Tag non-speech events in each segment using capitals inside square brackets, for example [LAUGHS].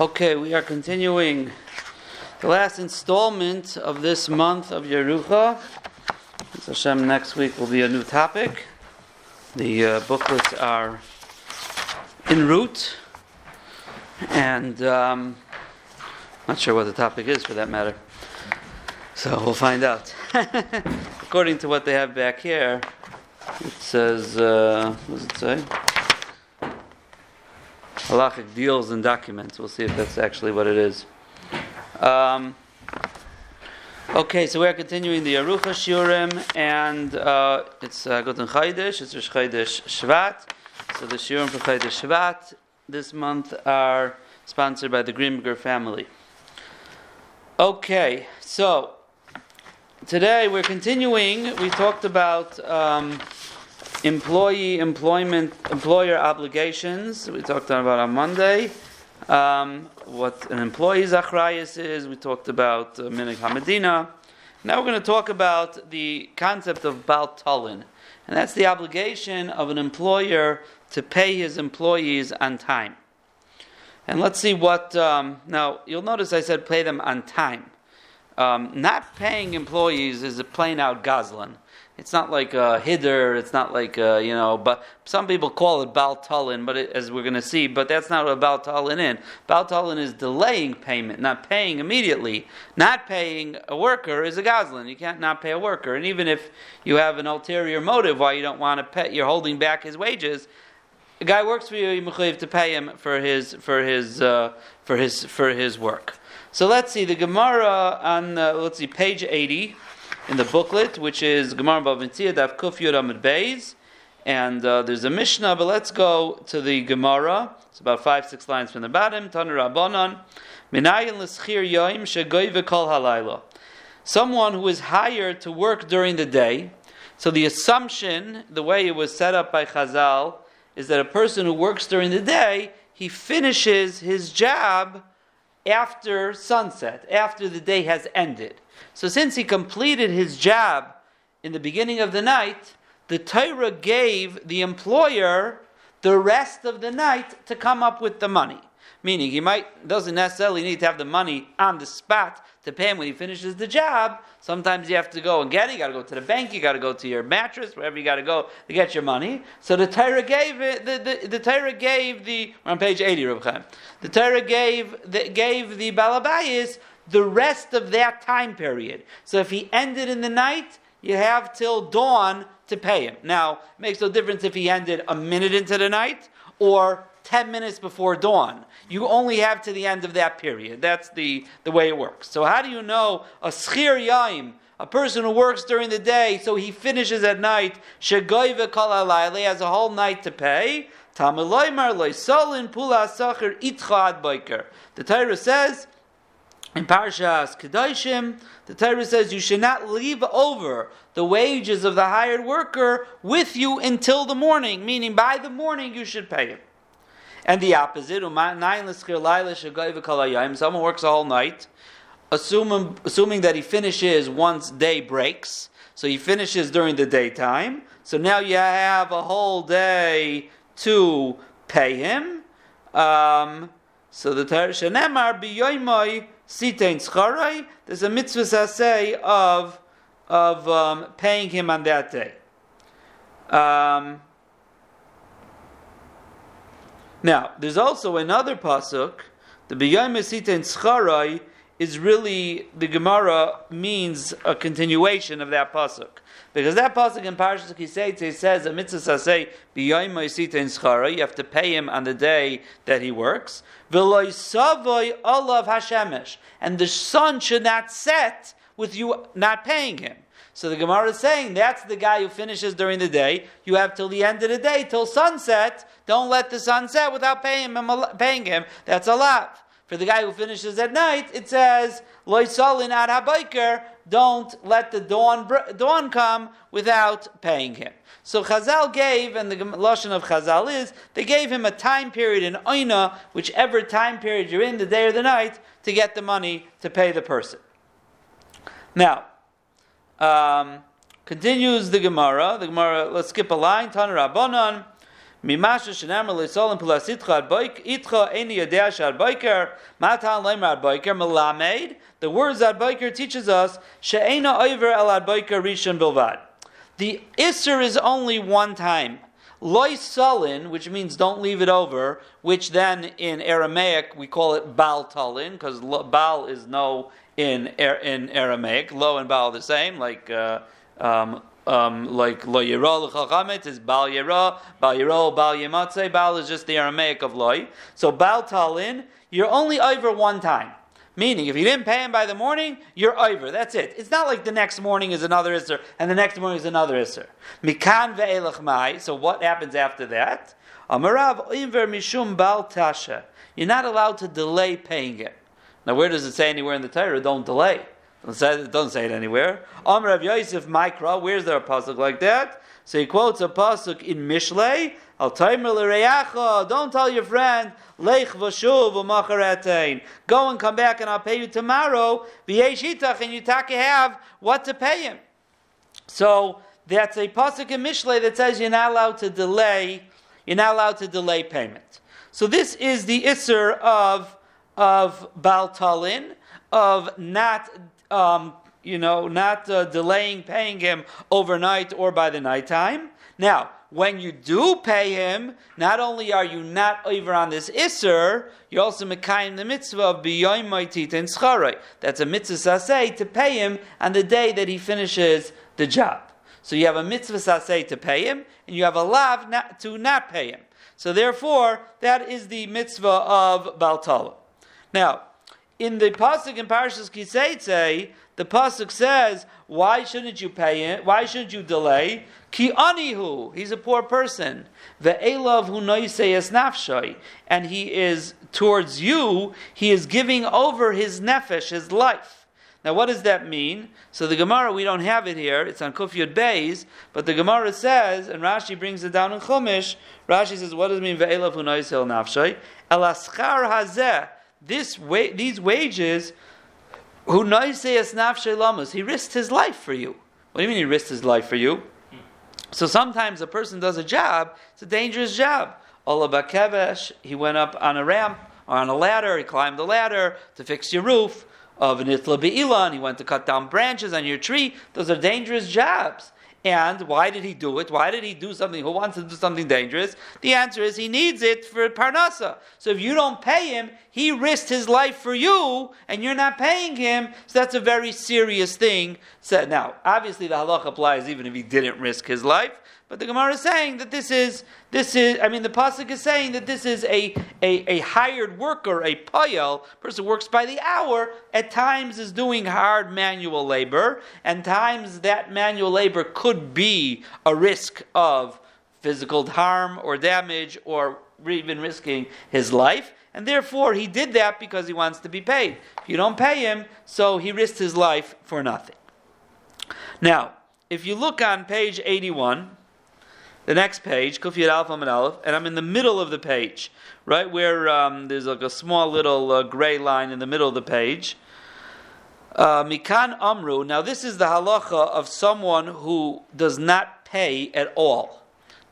Okay, we are continuing the last installment of this month of Yerucha. Hashem, next week will be a new topic. The uh, booklets are en route, and um, not sure what the topic is for that matter. So we'll find out. [LAUGHS] According to what they have back here, it says, uh, what does it say? Halachic deals and documents. We'll see if that's actually what it is. Um, okay, so we're continuing the Arucha Shiurim, and uh, it's uh, Guten Chaydish, it's Rosh Chaydish Shvat. So the Shiurim for Chaydish Shvat this month are sponsored by the Grimger family. Okay, so today we're continuing. We talked about. Um, employee employment employer obligations we talked about on Monday. Um, what an employee's achrayas is. We talked about uh, Minhag Hamedina. Now we're going to talk about the concept of Baltalin, and that's the obligation of an employer to pay his employees on time. And let's see what. Um, now you'll notice I said pay them on time. Um, not paying employees is a plain out gazlan. It's not like a hidder. It's not like a, you know. But some people call it baltalin, but it, as we're going to see, but that's not what baltalin is. Baltalin is delaying payment, not paying immediately. Not paying a worker is a goslin. You can't not pay a worker, and even if you have an ulterior motive why you don't want to pay, you're holding back his wages. A guy works for you, you have to pay him for his for his uh, for his for his work. So let's see the Gemara on uh, let's see page eighty in the booklet, which is Gemara Bava Metzia Daf Kuf Yud Beis, and uh, there's a Mishnah. But let's go to the Gemara. It's about five six lines from the bottom. Tanur Rabbanon Minayin l'schir yoim shegoy v'kol halayla. Someone who is hired to work during the day. So the assumption, the way it was set up by Chazal, is that a person who works during the day, he finishes his job after sunset, after the day has ended. So since he completed his job in the beginning of the night, the Torah gave the employer the rest of the night to come up with the money. Meaning he might doesn't necessarily need to have the money on the spot to pay him when he finishes the job. Sometimes you have to go and get it. You got to go to the bank. You got to go to your mattress, wherever you got to go to get your money. So the Torah gave it. The, the, the Torah gave the. We're on page eighty, Reb. The Torah gave the, gave the balabayis the rest of that time period. So if he ended in the night, you have till dawn to pay him. Now, it makes no difference if he ended a minute into the night or 10 minutes before dawn. You only have to the end of that period. That's the, the way it works. So, how do you know a schir yaim, a person who works during the day, so he finishes at night, shegoiva kol has a whole night to pay? The Torah says in Parshas Kedoshim, the Torah says you should not leave over the wages of the hired worker with you until the morning, meaning by the morning you should pay him. And the opposite, someone works a whole night, assuming, assuming that he finishes once day breaks, so he finishes during the daytime, so now you have a whole day to pay him. Um, so the Torah, sitein scharai, there's a mitzvah say of, of um, paying him on that day. Um, now, there's also another pasuk, the biyom sitein scharai is really, the Gemara means a continuation of that pasuk. Because that pasuk in Parashat Kiseitz says, "A mitzvah say b'yoyim in schara." You have to pay him on the day that he works. V'loy savoy olav hashemesh, and the sun should not set with you not paying him. So the Gemara is saying that's the guy who finishes during the day. You have till the end of the day, till sunset. Don't let the sun set without paying him. Paying him. That's a lot. For the guy who finishes at night, it says loy salin ad habiker don't let the dawn, dawn come without paying him. So Chazal gave, and the lashon of Chazal is, they gave him a time period in Oina, whichever time period you're in, the day or the night, to get the money to pay the person. Now, um, continues the Gemara. The Gemara, let's skip a line. Tanur Rabbanon. Mimasha shenamar leisolim pulasitcha ad boik itcha eni yadea shad boiker matan lemer ad boiker melamed. The words ad boiker teaches us she'ena over el ad boiker rishon bilvad. The isser is only one time. Loy sulin, which means don't leave it over, which then in Aramaic we call it bal talin, because bal is no in in Aramaic. Lo and bal the same, like uh, um, um, like lo yira l'chachamet is bal yira, bal yiro, bal yematze. Bal is just the Aramaic of loy. So bal talin, you're only over one time. Meaning, if you didn't pay him by the morning, you're over. That's it. It's not like the next morning is another Isser and the next morning is another Isser. Mikan ve'elach mai. So what happens after that? Amarav inver mishum bal tasha. You're not allowed to delay paying it. Now, where does it say anywhere in the Torah? Don't delay. It doesn't say it anywhere. Amarav Yosef Mikra. Where's there a pasuk like that? So he quotes a pasuk in Mishlei. Al Don't tell your friend Lech v'shuv Go and come back, and I'll pay you tomorrow. V'yeshitach, and you taka have what to pay him. So that's a pasuk in Mishlei that says you're not allowed to delay. You're not allowed to delay payment. So this is the isser of of Baltalin of not um, you know not uh, delaying paying him overnight or by the nighttime. Now when you do pay him, not only are you not over on this Isser, you're also Mekayim the mitzvah of Biyoim Maitit and Scharai. That's a mitzvah saseh to pay him on the day that he finishes the job. So you have a mitzvah saseh to pay him, and you have a lav not, to not pay him. So therefore, that is the mitzvah of Baltala. Now, in the pasuk in Parashas Kiseitze, the pasuk says, "Why shouldn't you pay him? Why shouldn't you delay? Ki anihu, he's a poor person. Ve'elav hu nafshay, and he is towards you. He is giving over his nefesh, his life. Now, what does that mean? So the Gemara, we don't have it here. It's on Kufyud Beis, but the Gemara says, and Rashi brings it down in Chumash. Rashi says, what does it mean? Ve'elav hu nafshay. Elaschar hazeh. This wa- these wages, lamas. He risked his life for you. What do you mean he risked his life for you? So sometimes a person does a job, it's a dangerous job. Ola Bakevesh, he went up on a ramp or on a ladder, he climbed the ladder to fix your roof. Of Nitla Be'ilan, he went to cut down branches on your tree. Those are dangerous jobs. And why did he do it? Why did he do something? Who wants to do something dangerous? The answer is he needs it for Parnasa. So if you don't pay him, he risked his life for you, and you're not paying him. So that's a very serious thing. So now, obviously, the halach applies even if he didn't risk his life. But the Gemara is saying that this is this is I mean the pasuk is saying that this is a, a, a hired worker, a payel, person works by the hour, at times is doing hard manual labor, and times that manual labor could be a risk of physical harm or damage or even risking his life. And therefore, he did that because he wants to be paid. If you don't pay him, so he risked his life for nothing. Now, if you look on page 81, the next page, Kufiyat Alpha and Aleph, and I'm in the middle of the page, right where um, there's like a small little uh, gray line in the middle of the page. Uh, Mikan Amru. Now, this is the halacha of someone who does not pay at all.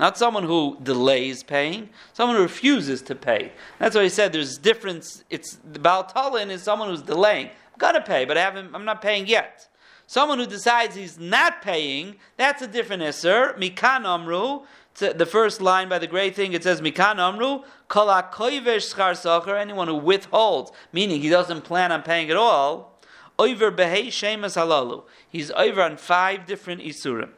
Not someone who delays paying, someone who refuses to pay. That's why he said there's difference. It's the Baltalin is someone who's delaying. I'm gonna pay, but I haven't, I'm not paying yet. Someone who decides he's not paying, that's a different isser. Mikan amru. The first line by the great thing, it says Mikan amru, kol schar sacher, anyone who withholds, meaning he doesn't plan on paying at all, over behei shemas halalu. He's over on five different isurim.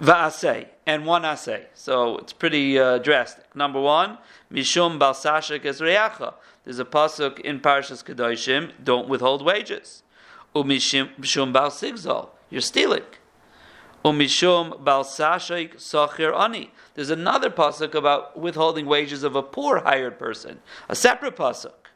Va'aseh, and one aseh. So it's pretty uh, drastic. Number one, mishum balsashik esreyacha. There's a pasuk in Parshas Kedoshim, don't withhold wages. Umishum bal sigzol, you're stealing. Umishum bal sashik sachir ani. There's another pasuk about withholding wages of a poor hired person, a separate pasuk.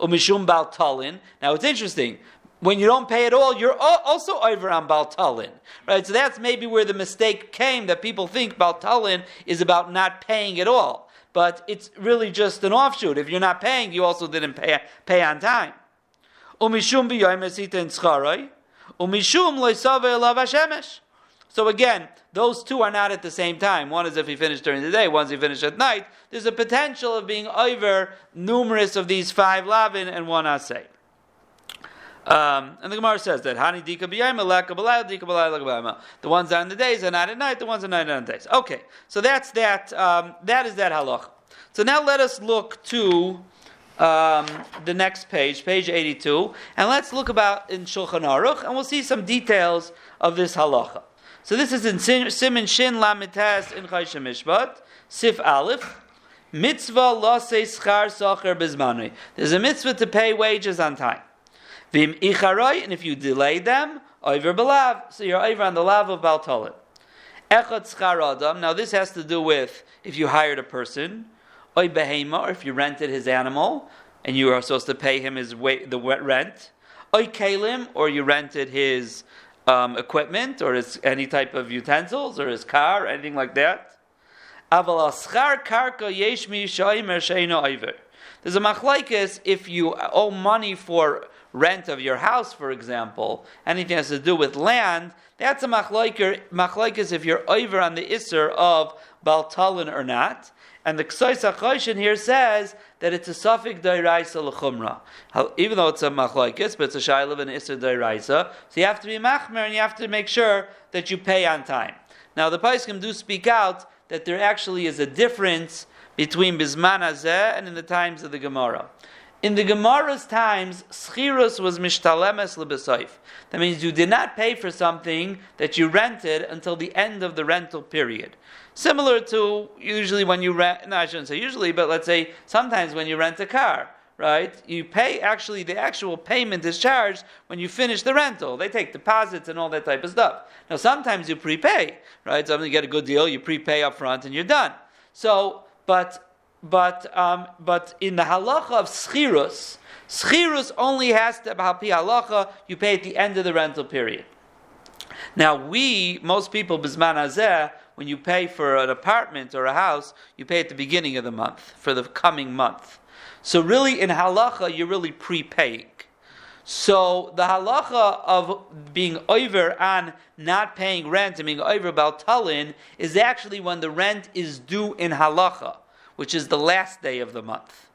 Umishum bal talin. Now it's interesting. When you don't pay at all, you're also over on Baltalin, right? So that's maybe where the mistake came that people think Baltalin is about not paying at all, but it's really just an offshoot. If you're not paying, you also didn't pay pay on time. Umishum b'yoyim esita. Umishum loisave elav hashemesh. So again, those two are not at the same time. One is if he finished during the day, if he finished at night. There's a potential of being over numerous of these five lavin and one asay. Um, and the Gemara says that Hani Dika Dika The ones on the days are not at night, the ones are not on the days. Okay, so that's that. Um, that is that halach. So now let us look to um, the next page, page 82, and let's look about in Shulchan Aruch, and we'll see some details of this halacha. So this is in Simin Shin Lamitas in Choshen Mishpat, Sif Aleph. Mitzvah lase schar socher bizmanui. There's a mitzvah to pay wages on time. Vim icharoi, and if you delay them, over belav. So you're over on the lav of Baltalin. Echad schar adam. Now this has to do with if you hired a person, or if you rented his animal, and you are supposed to pay him his the rent. Kalim, or you rented his um, equipment, or his, any type of utensils, or his car, anything like that. There's a machlaikis if you owe money for rent of your house, for example, anything has to do with land, that's a machlaikis if you're over on the isser of baltalin or not. And the Ksais HaChoshin here says that it's a suffix dairaisa l'chumra. Even though it's a machlaikis, but it's a shaylav and isser dairaisa. So you have to be machmer and you have to make sure that you pay on time. Now the Paiskim do speak out that there actually is a difference between Bisman Azeh and in the times of the Gemara. In the Gemara's times, schirus was mishtalemes lebesayif. That means you did not pay for something that you rented until the end of the rental period. Similar to usually when you rent, no, I shouldn't say usually, but let's say sometimes when you rent a car, right? You pay, actually, the actual payment is charged when you finish the rental. They take deposits and all that type of stuff. Now, sometimes you prepay, right? Sometimes you get a good deal, you prepay up front and you're done. So, but but um, but in the halacha of schirus, schirus only has to hapi halacha. You pay at the end of the rental period. Now we, most people, bisman azeh, when you pay for an apartment or a house, you pay at the beginning of the month for the coming month. So really, in halacha, you're really prepaying. So the halacha of being over on not paying rent and being over about talin is actually when the rent is due in halacha which is the last day of the month.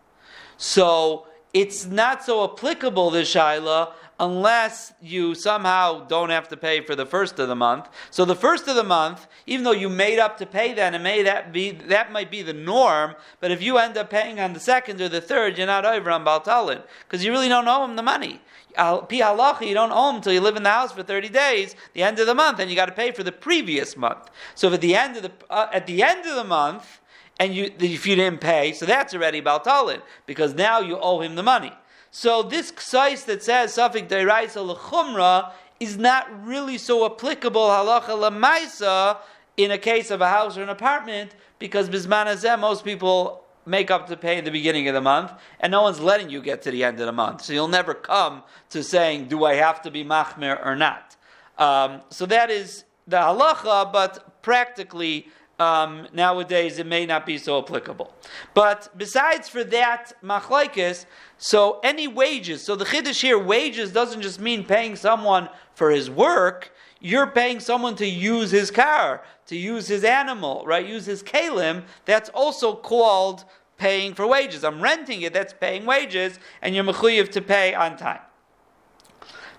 So it's not so applicable, this Shaila, unless you somehow don't have to pay for the first of the month. So the first of the month, even though you made up to pay that, and may that be that might be the norm, but if you end up paying on the second or the third, you're not over on Baltalin, because you really don't owe him the money. Pi you don't owe him until you live in the house for 30 days, the end of the month, and you got to pay for the previous month. So at the end of the uh, at the end of the month, and you, if you didn't pay, so that's already Baltalin, because now you owe him the money. So this ksais that says Safik Deiraisa L'chumra is not really so applicable halacha lamaisa in a case of a house or an apartment, because Bisman most people make up to pay the beginning of the month, and no one's letting you get to the end of the month. So you'll never come to saying, do I have to be machmer or not? Um, so that is the halacha, but practically um, nowadays it may not be so applicable. But besides for that machlaikis, so any wages, so the chiddush here, wages doesn't just mean paying someone for his work. You're paying someone to use his car, to use his animal, right? Use his kalim. That's also called paying for wages. I'm renting it. That's paying wages, and you're mechuyev to pay on time.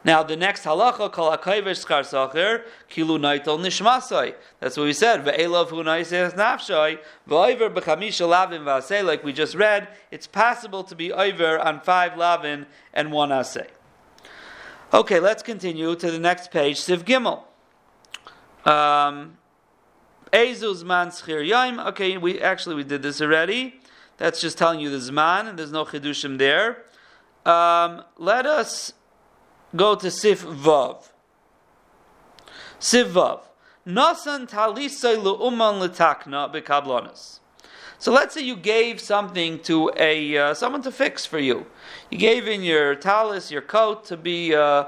Now the next halacha kol akayvesh skar kilu naitel nishmasai. That's what we said. Ve'elav hu naises nafshai ve'over b'chamisha lavin v'asei. Like we just read, it's possible to be over on five lavin and one asay. Okay, let's continue to the next page. Siv Gimel. Um, Ezuz man schir yaim. Okay, we actually we did this already. That's just telling you the zman, there's no chidushim there. Um, let us go to Sif Vav. Sif Vav. Nasan talisay lu'uman l'takna bekablonis. So let's say you gave something to a uh, someone to fix for you. You gave in your talis, your coat to be uh,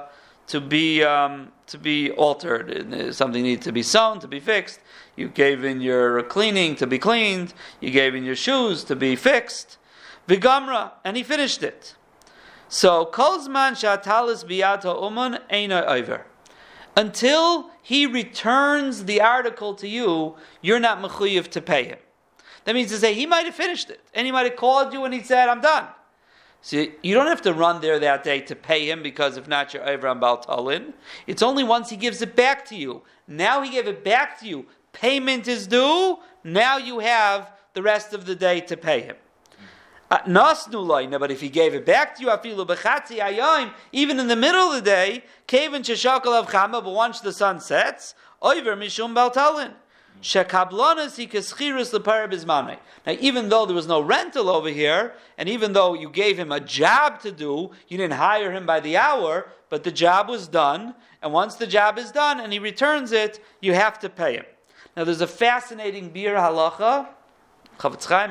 to be um, to be altered. Uh, something needs to be sewn to be fixed. You gave in your cleaning to be cleaned. You gave in your shoes to be fixed. Vigamra, and he finished it. So, kolzman shatalis biyato uman eina over. until he returns the article to you, you're not mechuyev to pay him. That means to say he might have finished it, and he might have called you and he said, "I'm done." So you don't have to run there that day to pay him because if not, you're over on Baltalin. It's only once he gives it back to you. Now he gave it back to you. Payment is due. Now you have the rest of the day to pay him. Uh, but if he gave it back to you, even in the middle of the day, of but once the sun sets, over mishum baltalin. Now, even though there was no rental over here, and even though you gave him a job to do, you didn't hire him by the hour, but the job was done, and once the job is done and he returns it, you have to pay him. Now, there's a fascinating Biur Halacha, Chofetz Chaim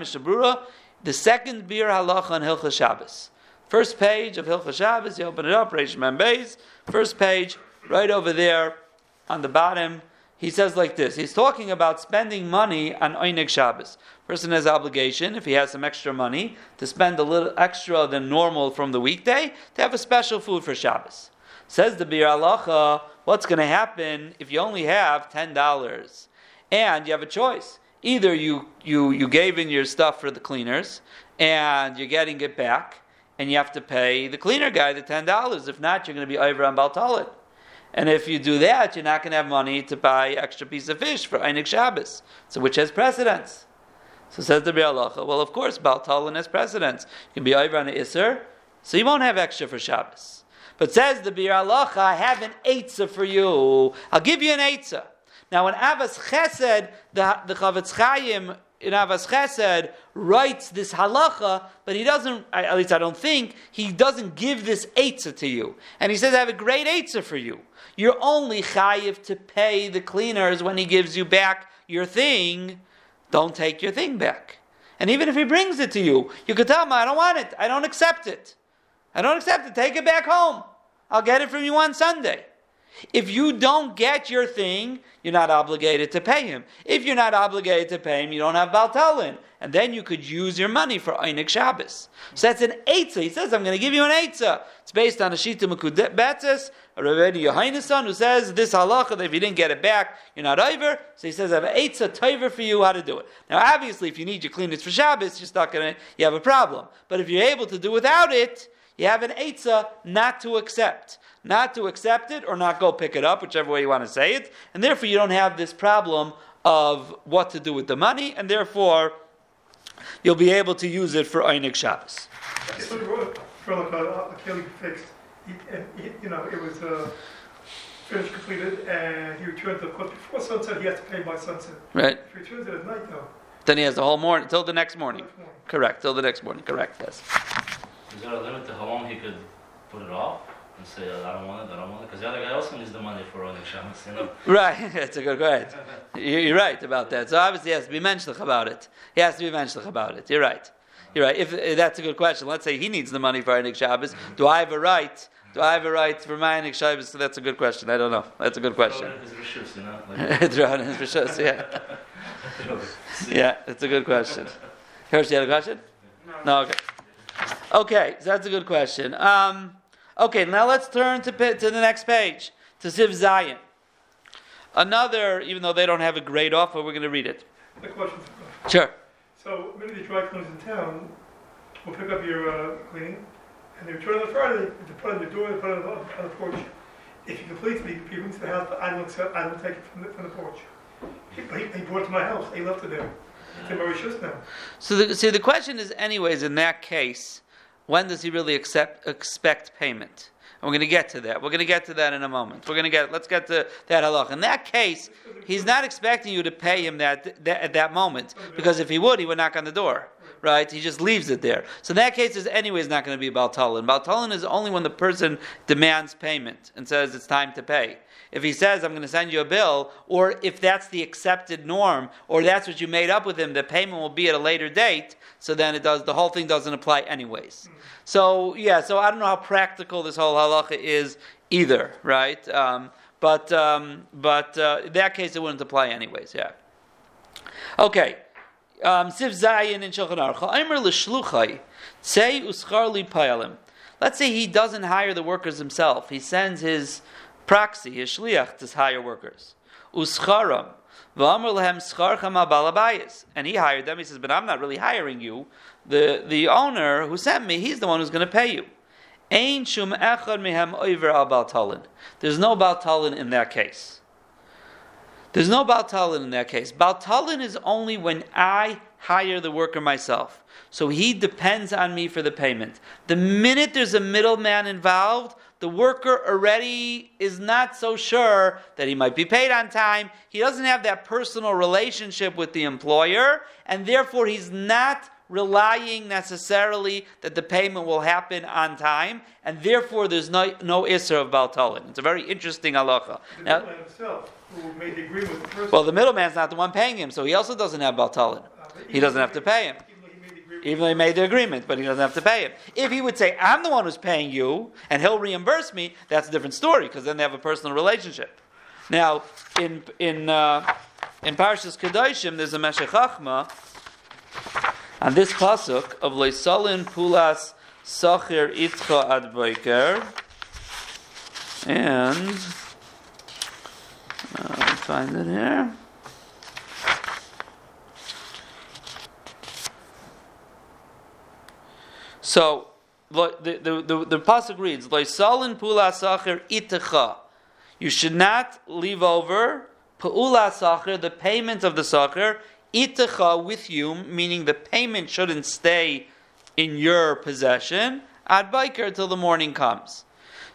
the second Biur Halacha on Hilchos Shabbos. First page of Hilchos Shabbos, you open it up, Reish Membeis, first page, right over there on the bottom, he says like this. He's talking about spending money on Einig Shabbos. Person has obligation, if he has some extra money, to spend a little extra than normal from the weekday to have a special food for Shabbos. Says the Biur Halacha, what's going to happen if you only have $10 and you have a choice? Either you, you, you gave in your stuff for the cleaners and you're getting it back and you have to pay the cleaner guy the $10. If not, you're going to be over on Baltalin. And if you do that, you're not going to have money to buy extra piece of fish for Einik Shabbos. So which has precedence? So says the Biur Halacha, well, of course, Baltalin has precedence. You can be over on an Isser, so you won't have extra for Shabbos. But says the Biur Halacha, I have an Eitzah for you. I'll give you an Eitzah. Now, in Ahavas Chesed, the, the Chofetz Chaim in Ahavas Chesed writes this halacha, but he doesn't, at least I don't think, he doesn't give this Eitzah to you. And he says, I have a great Eitzah for you. You're only chayiv to pay the cleaners when he gives you back your thing. Don't take your thing back. And even if he brings it to you, you could tell him, I don't want it. I don't accept it. I don't accept it. Take it back home. I'll get it from you on Sunday. If you don't get your thing, you're not obligated to pay him. If you're not obligated to pay him, you don't have Baltalin. And then you could use your money for Einik Shabbos. So that's an Eitzah. He says, I'm going to give you an Eitzah. It's based on a Shita Mekubetzes, a Rebbe Yohainason, who says this halacha that if you didn't get it back, you're not over. So he says, I have an Eitzah Toiver for you how to do it. Now, obviously, if you need your cleaners for Shabbos, you're not going to, you have a problem. But if you're able to do without it, you have an Eitzah not to accept not to accept it or not go pick it up, whichever way you want to say it. And therefore, you don't have this problem of what to do with the money, and therefore, you'll be able to use it for Einik Shabbos. For like a, a fixed, he, he, you know, it was uh, finished, completed, and he returned the court before sunset. He has to pay by sunset. Right. If he returns it at night, though. Then he has the whole morning till the next morning. Next morning. Correct. Till the next morning. Correct. Yes. Is there a limit to how long he could put it off and say, I don't want it, I don't want it? Because the other guy also needs the money for running Shabbos, you know? [LAUGHS] Right. [LAUGHS] That's a good question. You're right about that. So obviously, he has to be mentioned about it. He has to be mentioned about it. You're right. You're right. If, if that's a good question, let's say he needs the money for Einik Shabbos. Do I have a right? Do I have a right for my Einik Shabbos? So that's a good question. I don't know. That's a good question. Throw in his rishus, you know? [LAUGHS] Like, It's right in his rishos, yeah. Yeah, it's a good question. Hirsch, you had a question? No. okay. Okay, so that's a good question. Um, okay, now let's turn to, to the next page, to Siv Zayin. Another, even though they don't have a great offer, we're going to read it. The question. Sure. So many of the dry cleaners in town will pick up your uh, cleaning, and they return on the Friday. They put it on your door. They put it on the, on the porch. If you complete it, you can bring it to the house. But I don't accept. I don't take it from the, from the porch. He, he, he brought it to my house. He left it there. It's in Mauritius now. So the, see, the question is, anyways, in that case, when does he really accept, expect payment? And we're going to get to that. We're going to get to that in a moment. We're going to get. Let's get to that halach. In that case, he's not expecting you to pay him that, that at that moment because if he would, he would knock on the door. Right? He just leaves it there. So in that case, is anyways not going to be Baltalin. Baltalin is only when the person demands payment and says it's time to pay. If he says, I'm going to send you a bill, or if that's the accepted norm, or that's what you made up with him, the payment will be at a later date, so then it does, the whole thing doesn't apply anyways. So, yeah, so I don't know how practical this whole halacha is either, right? Um, but um, but uh, in that case, it wouldn't apply anyways, yeah. Okay. Um, Siv Zayin in Shulchan Aruch. Ha'omer l'shluchai, tzei uschar li payalim. Let's say he doesn't hire the workers himself. He sends his Praxi, his shliach, to hire workers. Uscharam. V'amr lehem. And he hired them. He says, but I'm not really hiring you. The, the owner who sent me, he's the one who's going to pay you. Ein shum echad mehem oiver al. There's no baltalin in that case. There's no baltalin in that case. Baltalin is only when I hire the worker myself. So he depends on me for the payment. The minute there's a middleman involved, the worker already is not so sure that he might be paid on time. He doesn't have that personal relationship with the employer, and therefore he's not relying necessarily that the payment will happen on time, and therefore there's no, no Isser of Baltalin. It's a very interesting halacha. The Now, middleman himself, who made the agreement with the person. well, the middleman's not the one paying him, so he also doesn't have Baltalin. uh, He doesn't have to pay him. Even though he made the agreement. Even though he made the agreement, but he doesn't have to pay him. If he would say, I'm the one who's paying you, and he'll reimburse me, that's a different story, because then they have a personal relationship. Now, in in uh, in Parshas Kedoshim, there's a Meshech on this pasuk of Leisalin Pulas Sachir Itcha Ad Boiker, and uh, find it here. So the the the, the pasuk reads Leisalin Pulas Sachir Itcha. You should not leave over Pa'ula Sachir, the payment of the Sachir, Itacha with you, meaning the payment shouldn't stay in your possession, ad biker till the morning comes.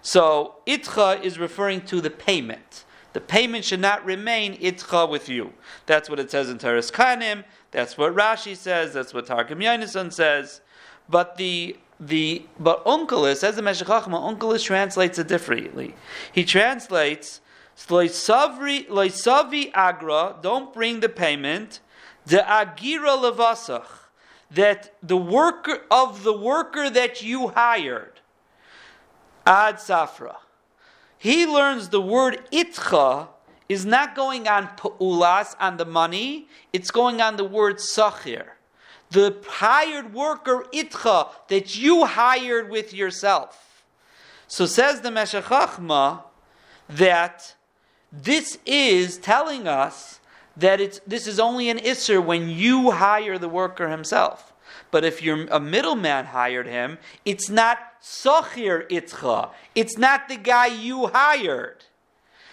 So Itcha is referring to the payment. The payment should not remain Itcha with you. That's what it says in Toras Kohanim, that's what Rashi says, that's what Targum Yonason says. But the the but Unkelis, says the Meshech Chachma, Unkelis translates it differently. He translates Loisavi agra, don't bring the payment, the agira levasach, that the worker of the worker that you hired, ad safra. He learns the word itcha is not going on pa'ulas, on the money, it's going on the word sachir. The hired worker itcha that you hired with yourself. So says the Meshech Chachma that this is telling us that it's this is only an isser when you hire the worker himself. But if you're a middleman hired him, it's not sochir itcha. It's not the guy you hired.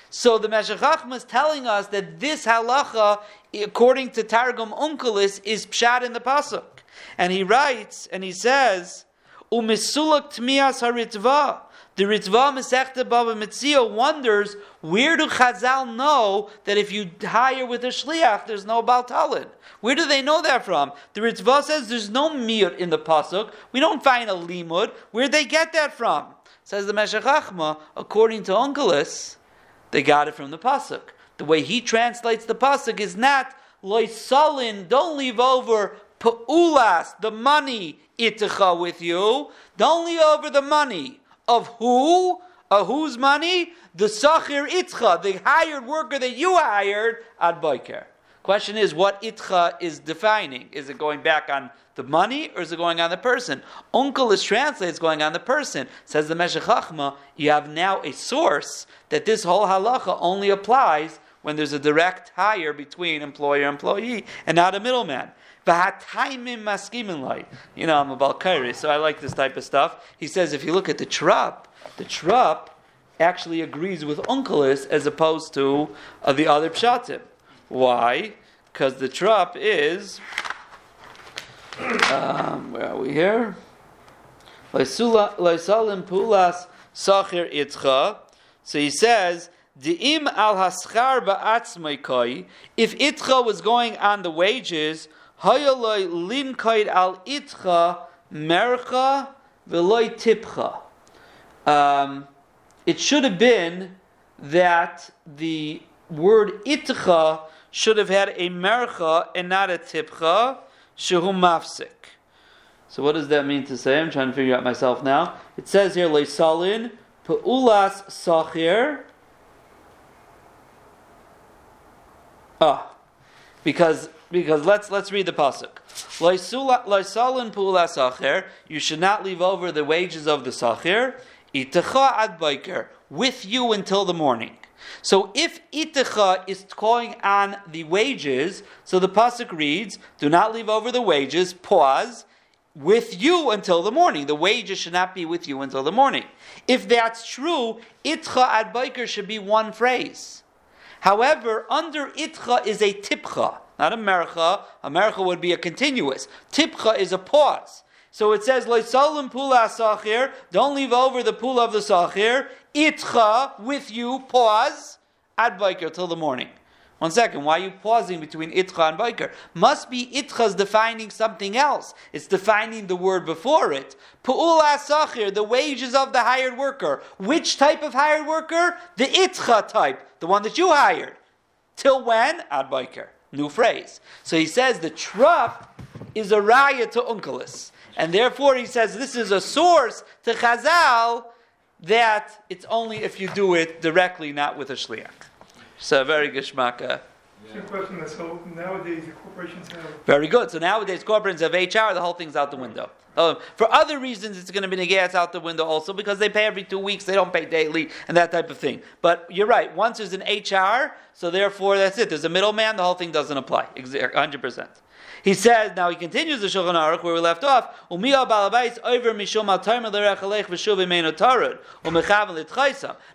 So the Meshech Chachma is telling us that this halacha, according to Targum Unkelis, is pshat in the pasuk, and he writes and he says, "Umisulak tmias haritva." The Ritva Masechta Baba Metzia wonders where do Chazal know that if you hire with a shliach, there's no Baltalin? Where do they know that from? The Ritva says there's no mir in the pasuk. We don't find a limud. Where'd they get that from? Says the Meshech Chachma, according to Unkelis, they got it from the pasuk. The way he translates the pasuk is not loisalin. Don't leave over pa'ulas, the money iticha with you. Don't leave over the money of who? Of whose money? The sachir itcha, the hired worker that you hired at Boiker. Question is, what itcha is defining? Is it going back on the money or is it going on the person? Unkelis translates going on the person. Says the Meshech Chachma, you have now a source that this whole halacha only applies when there's a direct hire between employer and employee and not a middleman. You know, I'm a Balkairi, so I like this type of stuff. He says if you look at the Trop, the Trop actually agrees with Unkelis as opposed to uh, the other Pshatim. Why? Because the Trop is. Um, where are we here? Laisalim pulas sachir itcha. So he says, al If itcha was going on the wages, hayaloi al itcha mercha tipcha. Um, it should have been that the word itcha should have had a mercha and not a tipcha, shehu mafsik. So what does that mean to say? I'm trying to figure out myself now. It says here, leisalin, pe'ulas sachir. Ah, because because let's let's read the pasuk. You should not leave over the wages of the sachir. Ad with you until the morning. So if itecha is calling on the wages, so the pasuk reads, "Do not leave over the wages." Pause. With you until the morning. The wages should not be with you until the morning. If that's true, itcha ad should be one phrase. However, under itcha is a tipcha, not a mercha. A mercha would be a continuous. Tipcha is a pause. So it says, Loisalim pula sachir, don't leave over the pula of the sachir, itcha, with you, pause, ad biker till the morning. One second, why are you pausing between itcha and biker? Must be itcha's defining something else. It's defining the word before it. Pu'ula sachir, the wages of the hired worker. Which type of hired worker? The itcha type, the one that you hired. Till when? Ad biker. New phrase. So he says the trop is a raya to unkelis. And therefore he says this is a source to Chazal that it's only if you do it directly, not with a shliach. So very geshmaka. Nowadays corporations have, Very good. So nowadays corporations have HR, the whole thing's out the window. Um, for other reasons, it's going to be negates out the window also because they pay every two weeks, they don't pay daily, and that type of thing. But you're right. Once there's an HR, so therefore that's it. There's a middleman, the whole thing doesn't apply. 100%. He says, now he continues the Shulchan Aruch where we left off. Now,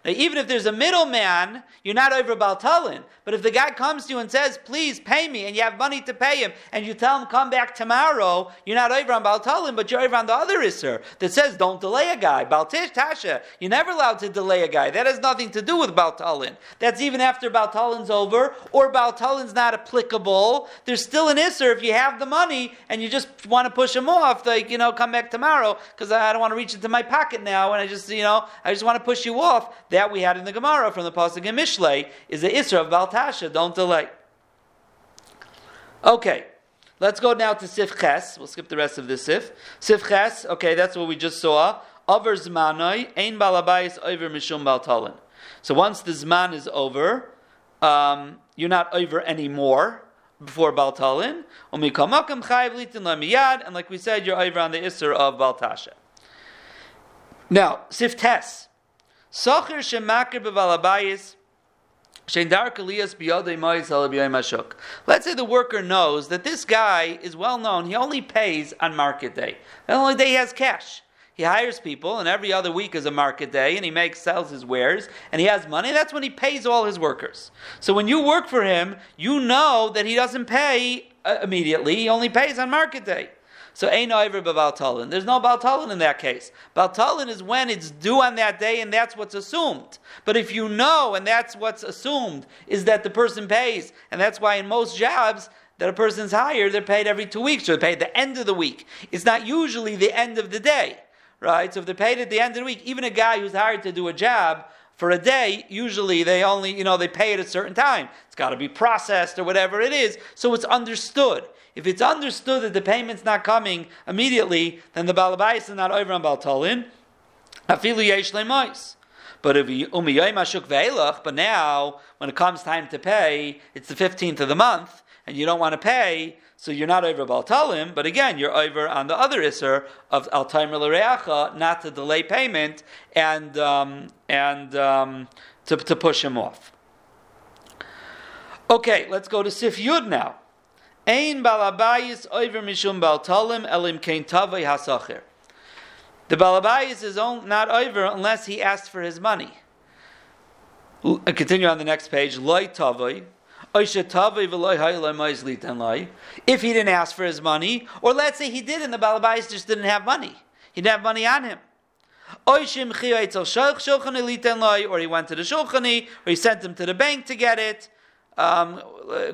even if there's a middleman, you're not over baltalin. But if the guy comes to you and says, "Please pay me," and you have money to pay him, and you tell him, "Come back tomorrow," you're not over on baltalin, but you're over on the other isser that says, "Don't delay a guy." Baltish tasha, you're never allowed to delay a guy. That has nothing to do with baltalin. That's even after baltalin's over or baltalin's not applicable. There's still an isser if you have the money and you just want to push them off, like, you know, come back tomorrow because I don't want to reach into my pocket now and I just, you know, I just want to push you off. That we had in the Gemara from the Pasuk in Mishlei is the Isra of Baltasha, don't delay. Okay. Let's go now to Sif Ches. We'll skip the rest of this Sif. Sif Ches, okay, that's what we just saw. Over Zmanoi, Ein Balabayis over Mishum Baltalin. So once the Zman is over, um, you're not over anymore before Baltalin. And like we said, you're over on the Isser of Baltasha. Now, Sif Tes. Socher Shemakir Bevalabayis. Let's say the worker knows that this guy is well known. He only pays on market day. The only day he has cash. He hires people, and every other week is a market day, and he makes sells his wares, and he has money. That's when he pays all his workers. So when you work for him, you know that he doesn't pay uh, immediately. He only pays on market day. So ain't over Baltalin. There's no Baltalin in that case. Baltalin is when it's due on that day, and that's what's assumed. But if you know, and that's what's assumed, is that the person pays, and that's why in most jobs that a person's hired, they're paid every two weeks, or they're paid at the end of the week. It's not usually the end of the day, right? So if they're paid at the end of the week, even a guy who's hired to do a job for a day, usually they only, you know, they pay at a certain time. It's got to be processed or whatever it is, so it's understood. If it's understood that the payment's not coming immediately, then the balabais is not over on baltalin. Afilu yesh lemois. But if but now when it comes time to pay, it's the fifteenth of the month, and you don't want to pay, so you're not over baltalim. But again, you're over on the other isser of al timer not to delay payment and um, and um, to, to push him off. Okay, let's go to Sif Yud now. Ein balabayis over mishum baltalim elim kein tavei hasacher. The balabayis is not over unless he asked for his money. Continue on the next page. Loy tavei. If he didn't ask for his money, or let's say he did and the balabais just didn't have money, he didn't have money on him. Or he went to the shulchani, or he sent him to the bank to get it. Um,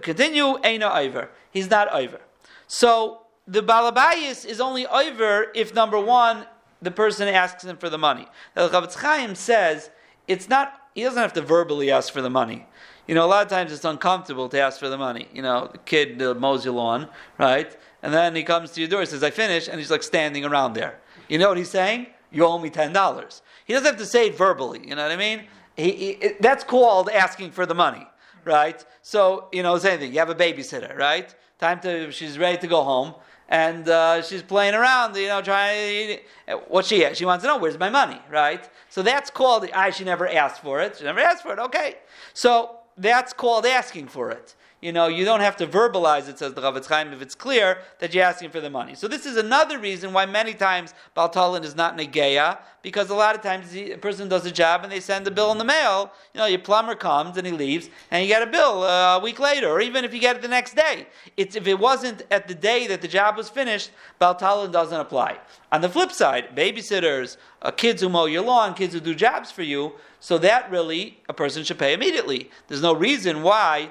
continue, Aina over. He's not over. So the balabais is only over if number one, the person asks him for the money. The Chofetz Chaim says it's not. He doesn't have to verbally ask for the money. You know, a lot of times it's uncomfortable to ask for the money. You know, the kid uh, mows your lawn, right? And then he comes to your door, says, I finish, and he's like standing around there. You know what he's saying? You owe me $10. He doesn't have to say it verbally, you know what I mean? He, he, that's called asking for the money, right? So, you know, same thing. You have a babysitter, right? Time to, she's ready to go home. and uh, she's playing around, you know, trying. What she she wants to know where's my money, right? So that's called. I she never asked for it. She never asked for it. Okay, so that's called asking for it you know, you don't have to verbalize it, says the Chofetz Chaim, if it's clear that you're asking for the money. So this is another reason why many times Baltalin is not Negeya, because a lot of times a person does a job and they send the bill in the mail. You know, your plumber comes and he leaves, and you get a bill uh, a week later, or even if you get it the next day. It's if it wasn't at the day that the job was finished, Baltalin doesn't apply. On the flip side, babysitters, uh, kids who mow your lawn, kids who do jobs for you, so that really a person should pay immediately. There's no reason why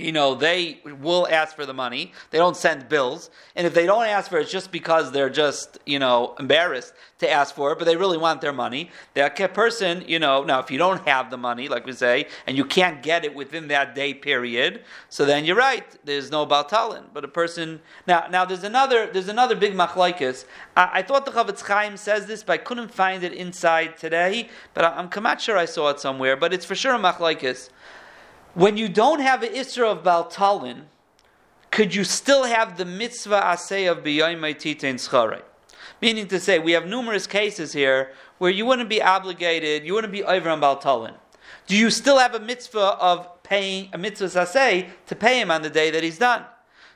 you know, they will ask for the money. They don't send bills. And if they don't ask for it, it's just because they're just, you know, embarrassed to ask for it, but they really want their money. That person, you know, now if you don't have the money, like we say, and you can't get it within that day period, so then you're right. There's no Baltalin. But a person now now there's another there's another big machlaikas. I, I, thought the Chofetz Chaim says this, but I couldn't find it inside today. But I, am not sure I saw it somewhere. But it's for sure a machlaikas. When you don't have an Issur of Baltalin, could you still have the mitzvah asay of biyoymay titain schare? Meaning to say, we have numerous cases here where you wouldn't be obligated, you wouldn't be over on Baltalin. Do you still have a mitzvah of paying, a mitzvah asay, to pay him on the day that he's done?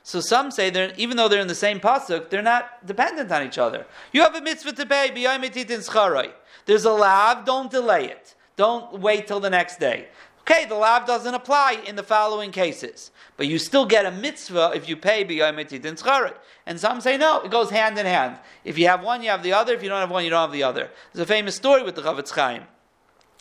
So some say they're even though they're in the same pasuk, they're not dependent on each other. You have a mitzvah to pay, There's a lav, don't delay it. Don't wait till the next day. Okay, the lav doesn't apply in the following cases, but you still get a mitzvah if you pay b'yometit and And some say no, it goes hand in hand. If you have one, you have the other. If you don't have one, you don't have the other. There's a famous story with the Chofetz Chaim.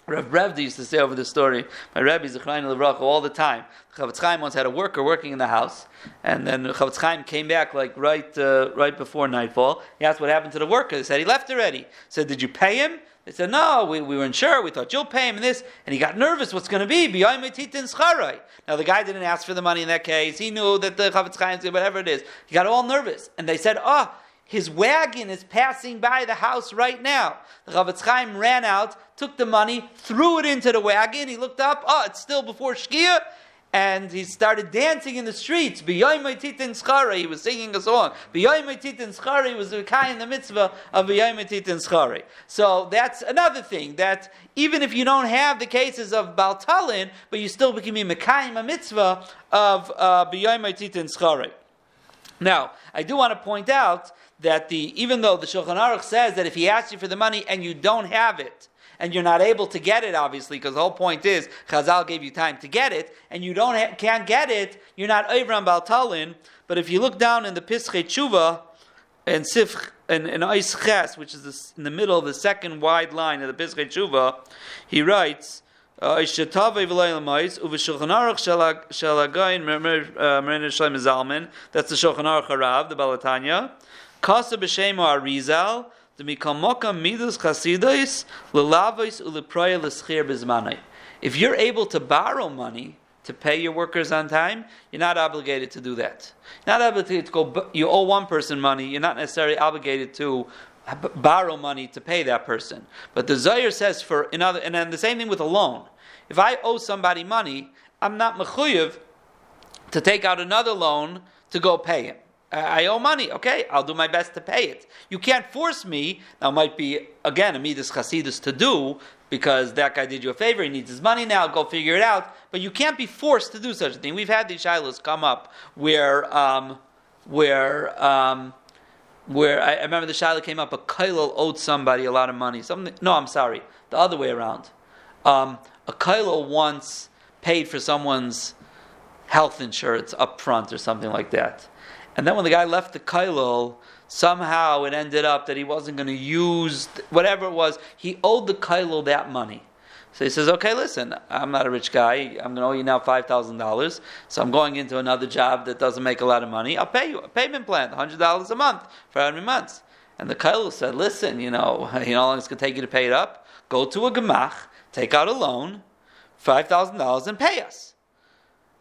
Rev Revdi used to say over the story. My Rebbe is a all the time. The Chofetz Chaim once had a worker working in the house, and then the Chofetz Chaim came back like right uh, right before nightfall. He asked what happened to the worker. He said he left already. He said, "Did you pay him?" They said, no, we, we weren't sure. We thought you'll pay him this. And he got nervous. What's going to be? Now, the guy didn't ask for the money in that case. He knew that the Chofetz Chaim, whatever it is. He got all nervous. And they said, oh, his wagon is passing by the house right now. The Chofetz Chaim ran out, took the money, threw it into the wagon. He looked up. Oh, it's still before Shkia and he started dancing in the streets. He was singing a song. He was kai in the mitzvah of So that's another thing that even if you don't have the cases of Baltalin, but you still can be Mekayim a mitzvah of uh, Now, I do want to point out that the even though the Shulchan Aruch says that if he asks you for the money and you don't have it, and you're not able to get it, obviously, because the whole point is Chazal gave you time to get it, and you don't ha- can't get it, you're not on Baltalin. But if you look down in the Pischei Tshuva and Sif and, and Eis Ches, which is this, in the middle of the second wide line of the Pischei Tshuva, he writes. Uh, that's the Shulchan Aruch Harav, the Balatanya. Kasa b'shemo Arizal, if you're able to borrow money to pay your workers on time, you're not obligated to do that. You're not obligated to go. You owe one person money. You're not necessarily obligated to borrow money to pay that person. But the Zayir says for another, and then the same thing with a loan. If I owe somebody money, I'm not mechuyev to take out another loan to go pay him. I owe money. Okay, I'll do my best to pay it. You can't force me. Now, might be again a midas chasidus to do because that guy did you a favor. He needs his money now. Go figure it out. But you can't be forced to do such a thing. We've had these shilas come up where um, where um, where I, I, remember the shilah came up. A kailal owed somebody a lot of money. Something. No, I'm sorry. The other way around. Um, a kailal once paid for someone's health insurance up front or something like that and then when the guy left the kailul, somehow it ended up that he wasn't going to use whatever it was. He owed the kailul that money. So he says, okay, listen, I'm not a rich guy. I'm going to owe you now $5,000. So I'm going into another job that doesn't make a lot of money. I'll pay you a payment plan, $100 a month for how many months. And the kailul said, listen, you know, [LAUGHS] you know how long it's going to take you to pay it up? Go to a gemach, take out a loan, $5,000 and pay us.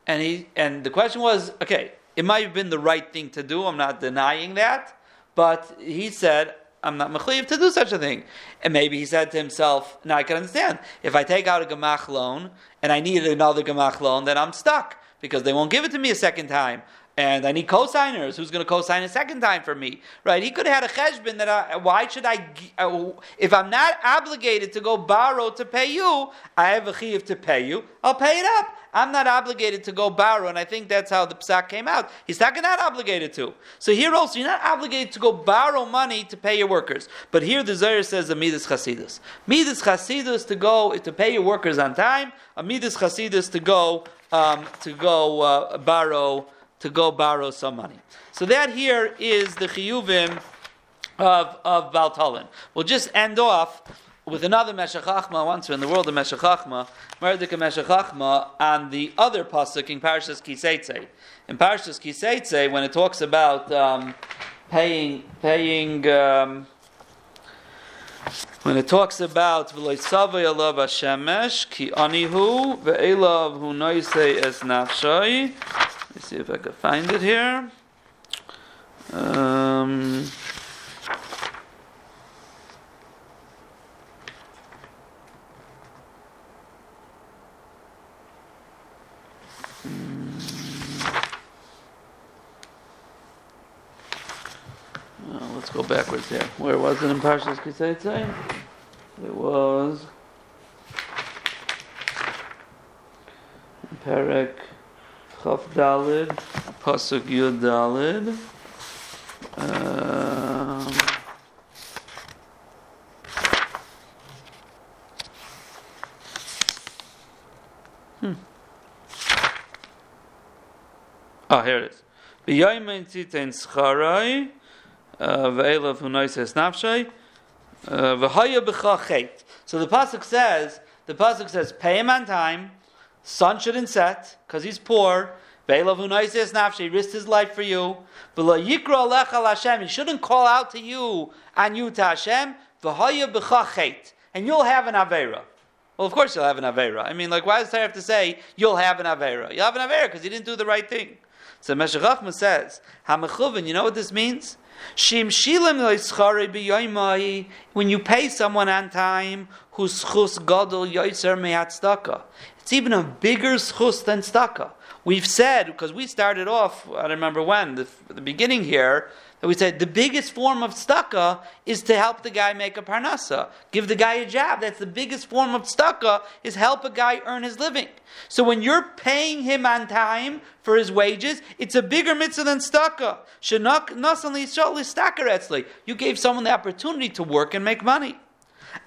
And he, and the question was, okay, it might have been the right thing to do. I'm not denying that, but he said, "I'm not mechayiv to do such a thing." And maybe he said to himself, "Now I can understand. If I take out a gemach loan and I need another gemach loan, then I'm stuck because they won't give it to me a second time." And I need co-signers. Who's going to co-sign a second time for me? Right? He could have had a cheshbon that I, why should I, uh, if I'm not obligated to go borrow to pay you, I have a chiv to pay you. I'll pay it up. I'm not obligated to go borrow, and I think that's how the psak came out. He's not, not obligated to. So here also, you're not obligated to go borrow money to pay your workers. But here the Zohar says a midas chasidus. Midas chasidus to go to pay your workers on time. A midas chasidus to go um, to go uh, borrow to go borrow some money. So that here is the chiyuvim of of Baltalin. We'll just end off with another Meshech Chachma, once we're in the world of Meshech Chachma, Merdika Meshech Chachma, on the other pasuk in Parshas Kiseitze. In Parshas Kiseitze, when it talks about um, paying, paying, um, when it talks about v'loisavay hashemesh ki anihu ve'elav es. Let me see if I can find it here. Um, Uh, let's go backwards here. Where was it in Parshas Kiseitze? It was Perek Chaf Dalid, Pasuk Yud Dalid. Um, hmm. Oh, here it is. B'yoymein tzitein scharai ve'elav hu noises nafshay v'haya b'cha chet. So the pasuk says, the pasuk says, pay him on time. Sun shouldn't set because he's poor. He risked his life for you. He shouldn't call out to you and you to Hashem. And you'll have an avera. Well, of course you'll have an avera. I mean, like, why does Torah have to say you'll have an avera? You'll have an avera because you didn't do the right thing. So Meshech says, Hamachuvin, you know what this means? Shim shilim when you pay someone on time, whose schus gadol yoiser mehat tzedaka. It's even a bigger schus than tzedaka. We've said, because we started off, I don't remember when, the, the beginning here, that we said the biggest form of tzedaka is to help the guy make a parnasa. Give the guy a job. That's the biggest form of tzedaka, is help a guy earn his living. So when you're paying him on time for his wages, it's a bigger mitzvah than tzedaka. You gave someone the opportunity to work and make money.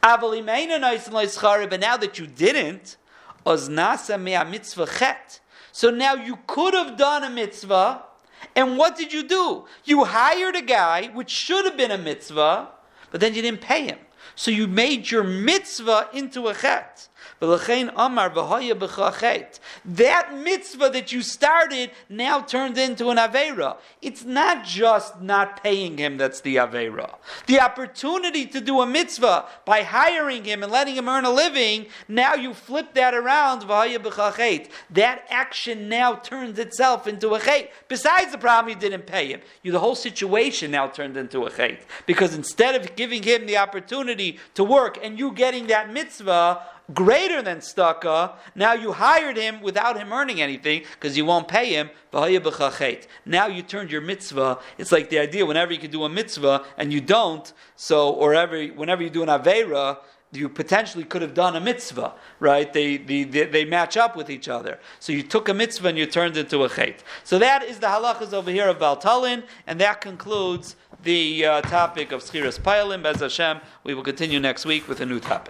But now that you didn't, so now you could have done a mitzvah, and what did you do? You hired a guy, which should have been a mitzvah, but then you didn't pay him. So you made your mitzvah into a chet. That mitzvah that you started now turned into an Avera. It's not just not paying him that's the Avera. The opportunity to do a mitzvah by hiring him and letting him earn a living, now you flip that around. That action now turns itself into a chet. Besides the problem you didn't pay him, you, the whole situation now turned into a chet. Because instead of giving him the opportunity to work and you getting that mitzvah, greater than tzedaka, now you hired him without him earning anything because you won't pay him. Now you turned your mitzvah. It's like the idea whenever you can do a mitzvah and you don't, so or every, whenever you do an avera, you potentially could have done a mitzvah, right? They, they, they, match up with each other. So you took a mitzvah and you turned it into a chait. So that is the halachas over here of Baltalin, and that concludes the uh, topic of Schiras Payalim. Bez Hashem, we will continue next week with a new topic.